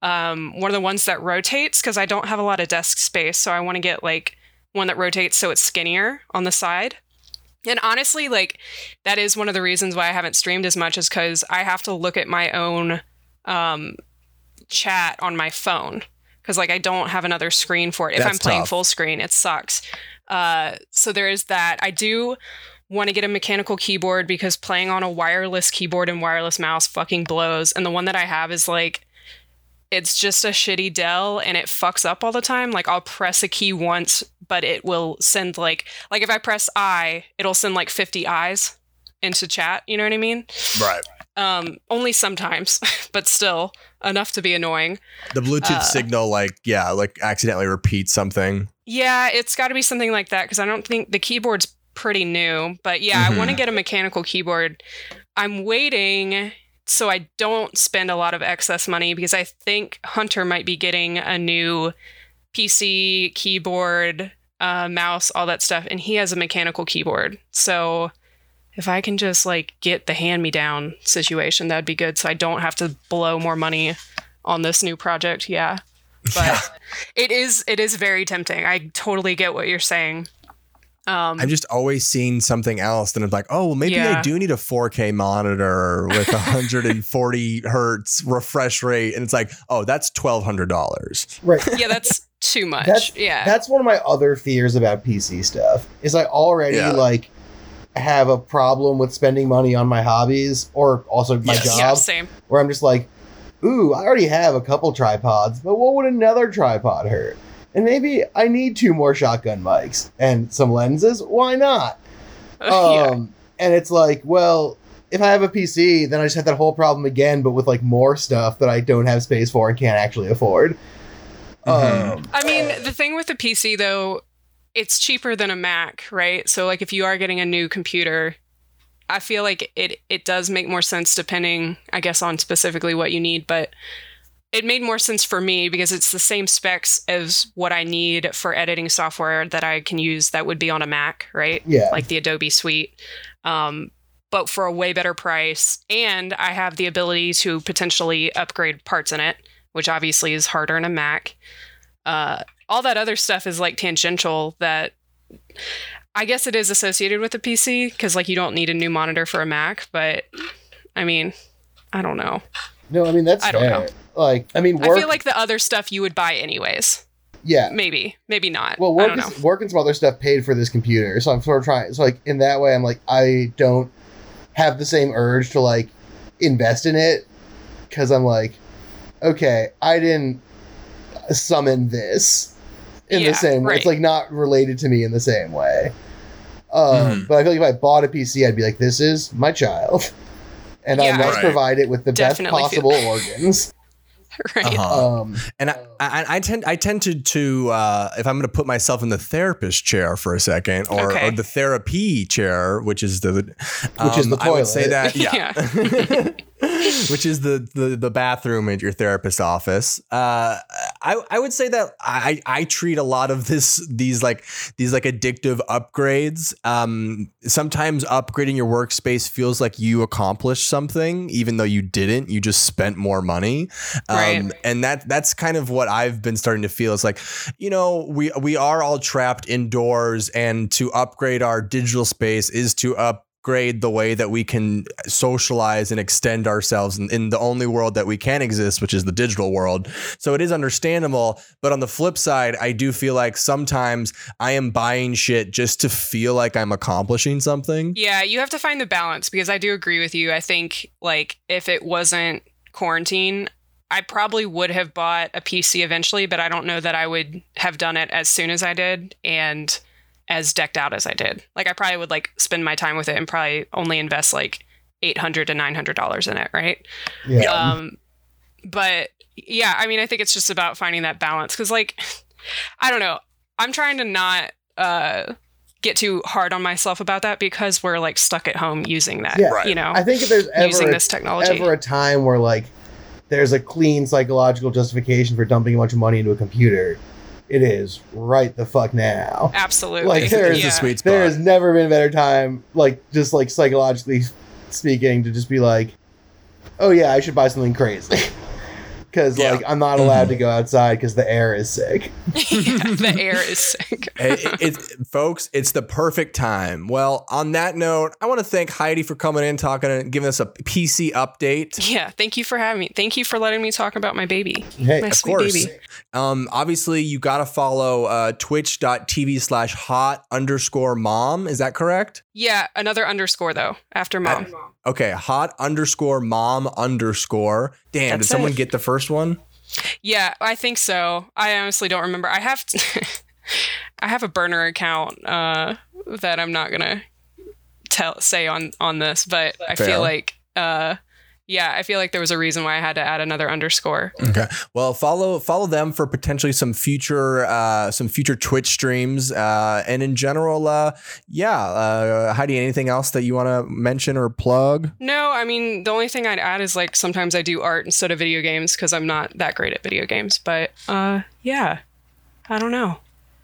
Um, one of the ones that rotates because I don't have a lot of desk space, so I want to get like one that rotates so it's skinnier on the side. And honestly, like that is one of the reasons why I haven't streamed as much is because I have to look at my own um, chat on my phone because like I don't have another screen for it. If I'm playing tough. full screen, it sucks. Uh, so there is that. I do want to get a mechanical keyboard because playing on a wireless keyboard and wireless mouse fucking blows. And the one that I have is like it's just a shitty Dell and it fucks up all the time. Like I'll press a key once, but it will send like like if I press I, it'll send like 50 eyes into chat, you know what I mean? Right. Um only sometimes, but still enough to be annoying. The Bluetooth Uh, signal, like yeah, like accidentally repeats something. Yeah, it's got to be something like that because I don't think the keyboard's pretty new. But yeah, I Mhm. want to get a mechanical keyboard. I'm waiting so I don't spend a lot of excess money because I think Hunter might be getting a new PC, keyboard, uh, mouse, all that stuff, and he has a mechanical keyboard. So if I can just like get the hand me down situation, that'd be good. So I don't have to blow more money on this new project. Yeah. But it is it is very tempting. I totally get what you're saying. Um, I've just always seen something else, and I'm like, oh, well, maybe I do need a 4K monitor with 140 hertz refresh rate, and it's like, oh, that's twelve hundred dollars. Right. yeah, that's too much. That's yeah. That's one of my other fears about PC stuff. Is I already Yeah. like have a problem with spending money on my hobbies or also my Yes. job yeah, same. where I'm just like, ooh, I already have a couple tripods, but what would another tripod hurt? And maybe I need two more shotgun mics and some lenses. Why not? yeah. Um, and it's like, well, if I have a PC, then I just have that whole problem again, but with like more stuff that I don't have space for and can't actually afford. Mhm. Um, I mean, the thing with the PC though, it's cheaper than a Mac, right? So like if you are getting a new computer, I feel like it it does make more sense depending, I guess, on specifically what you need, but it made more sense for me because it's the same specs as what I need for editing software that I can use that would be on a Mac, right? yeah. like the Adobe Suite, um, but for a way better price. And I have the ability to potentially upgrade parts in it, which obviously is harder in a Mac. Uh, all that other stuff is like tangential that I guess it is associated with a PC because like you don't need a new monitor for a Mac, but I mean, I don't know. No, I mean that's I don't fair. know. Like, I mean, work. I feel like the other stuff you would buy anyways. yeah. Maybe, maybe not. Well, I work don't know. is, work and some other stuff paid for this computer, so I'm sort of trying. So like in that way, I'm like I don't have the same urge to like invest in it because I'm like, okay, I didn't summon this in Yeah, the same way. It's like not related to me in the same way. Um, Mhm. But I feel like if I bought a PC, I'd be like, this is my child, and Yeah, I must Right. provide it with the best Definitely feel- possible organs. right? Uh-huh. Um, And I, I, I tend I tend to to uh, if I'm going to put myself in the therapist chair for a second, or, Okay. or the therapy chair, which is the Which is the toilet. I would say toilet. that yeah, which is the, the the bathroom at your therapist office. Uh, I I would say that I I treat a lot of this these like these like addictive upgrades. Um, sometimes upgrading your workspace feels like you accomplished something, even though you didn't. You just spent more money. Um, Right. and that that's kind of what I've been starting to feel. It's like, you know, we we are all trapped indoors, and to upgrade our digital space is to upgrade the way that we can socialize and extend ourselves in, in the only world that we can exist, which is the digital world. So it is understandable. But on the flip side, I do feel like sometimes I am buying shit just to feel like I'm accomplishing something. Yeah, you have to find the balance because I do agree with you. I think like if it wasn't quarantine, I probably would have bought a PC eventually, but I don't know that I would have done it as soon as I did and as decked out as I did. Like I probably would like spend my time with it and probably only invest like 800 to 900 dollars in it, right? yeah. Um, but yeah, I mean, I think it's just about finding that balance because, like, I don't know. I'm trying to not uh, get too hard on myself about that because we're like stuck at home using that. Yeah. Right. You know, I think if there's ever using a this technology. ever a time where like there's a clean psychological justification for dumping a bunch of money into a computer, it is right the fuck now. Absolutely. Like, there's there it's is a yeah. sweet spot. There has never been a better time, like just like psychologically speaking, to just be like, oh yeah, I should buy something crazy. Because Yeah. like I'm not allowed to go outside because the air is sick. yeah, the air is sick. it, it, folks, it's the perfect time. Well, on that note, I want to thank Heidi for coming in, talking, and giving us a PC update. Yeah. Thank you for having me. Thank you for letting me talk about my baby. Hey, My Of sweet course. baby. Um, obviously, you got to follow uh, twitch.tv slash hot underscore mom. Is that correct? Yeah. Another underscore though after mom. Okay, hot underscore mom underscore. Damn, That's did someone it. get the first one? Yeah, I think so. I honestly don't remember. I have I have a burner account uh, that I'm not gonna tell say on on this, but I Fair. feel like uh, yeah, I feel like there was a reason why I had to add another underscore. Okay. Well, follow follow them for potentially some future uh, some future Twitch streams, uh, and in general, uh, yeah. Uh, Heidi, anything else that you want to mention or plug? No, I mean the only thing I'd add is like sometimes I do art instead of video games because I'm not that great at video games. But uh, yeah, I don't know.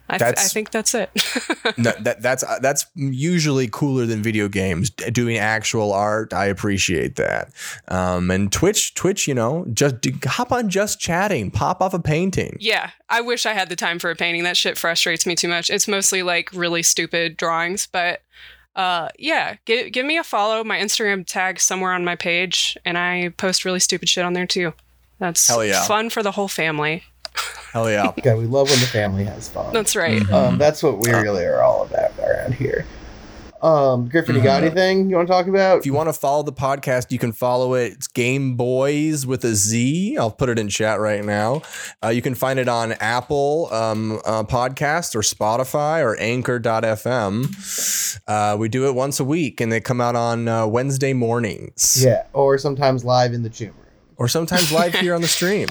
I, th- I think that's it. no, that that's uh, that's usually cooler than video games. D- Doing actual art, I appreciate that. Um, and Twitch, Twitch, you know, just d- hop on, just chatting, pop off a painting. yeah, I wish I had the time for a painting. That shit frustrates me too much. It's mostly like really stupid drawings, but uh, yeah, give, give me a follow. My Instagram tag somewhere on my page, and I post really stupid shit on there too. That's Hell yeah. fun for the whole family. Hell yeah. Yeah, we love when the family has fun. That's right. Mhm. Um, that's what we really are all about around here. Um, Griffin, you got Mhm. anything you want to talk about? If you want to follow the podcast, you can follow it. It's Game Boys with a Z. I'll put it in chat right now. Uh, you can find it on Apple um, uh, Podcast or Spotify or Anchor.fm. Uh, we do it once a week, and they come out on uh, Wednesday mornings. Yeah, or sometimes live in the Choom room. Or sometimes live here on the stream.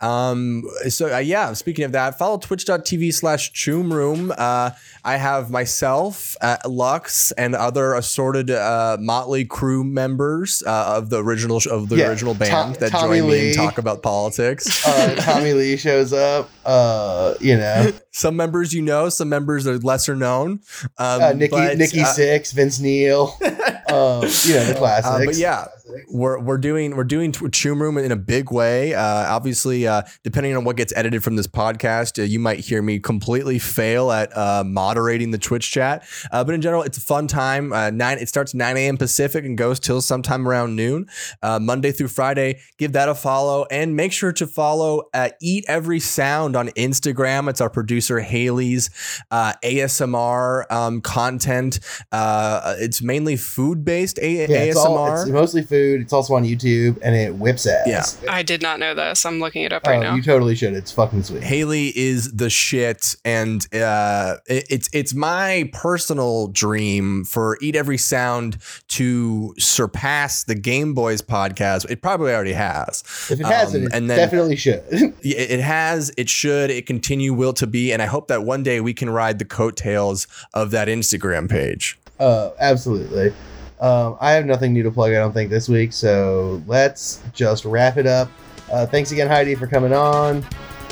Um, so uh, yeah, speaking of that, follow twitch.tv slash choom room. Uh, I have myself, uh, Lux, and other assorted uh, Mötley Crüe members uh, of the original of the Yeah, original band Tom- that Tommy join me and talk about politics. Uh, Tommy Lee shows up. Uh, you know, some members you know, some members are lesser known. Um, uh, Nikki, but, Nikki uh, Sixx, Vince Neil. um, you know the classics. Uh, but yeah, we're we're doing we're doing Choom Room in a big way. Uh, obviously, uh, depending on what gets edited from this podcast, uh, you might hear me completely fail at uh, moderating the Twitch chat. Uh, but in general, it's a fun time. Uh, nine it starts nine a.m. Pacific and goes till sometime around noon, uh, Monday through Friday. Give that a follow and make sure to follow uh, Eat Every Sound on Instagram. It's our producer Haley's uh, ASMR um, content. Uh, it's mainly food based a- yeah, it's, all, ASMR. it's mostly food. It's also on YouTube, and it whips ass. Yeah. I did not know this. I'm looking it up right Oh, now. you totally should. It's fucking sweet. Haley is the shit, and uh, it- it's it's my personal dream for Eat Every Sound to surpass the Game Boys podcast. It probably already has. If it hasn't, Um, it and then- definitely should. It has, it should, it continue will to be, and I hope that one day we can ride the coattails of that Instagram page. uh, absolutely. Um, I have nothing new to plug. I don't think this week. So let's just wrap it up. Uh, thanks again, Heidi, for coming on.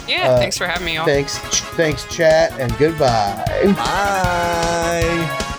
yeah, uh, thanks for having me on. Thanks, ch- thanks, chat, and goodbye. Bye.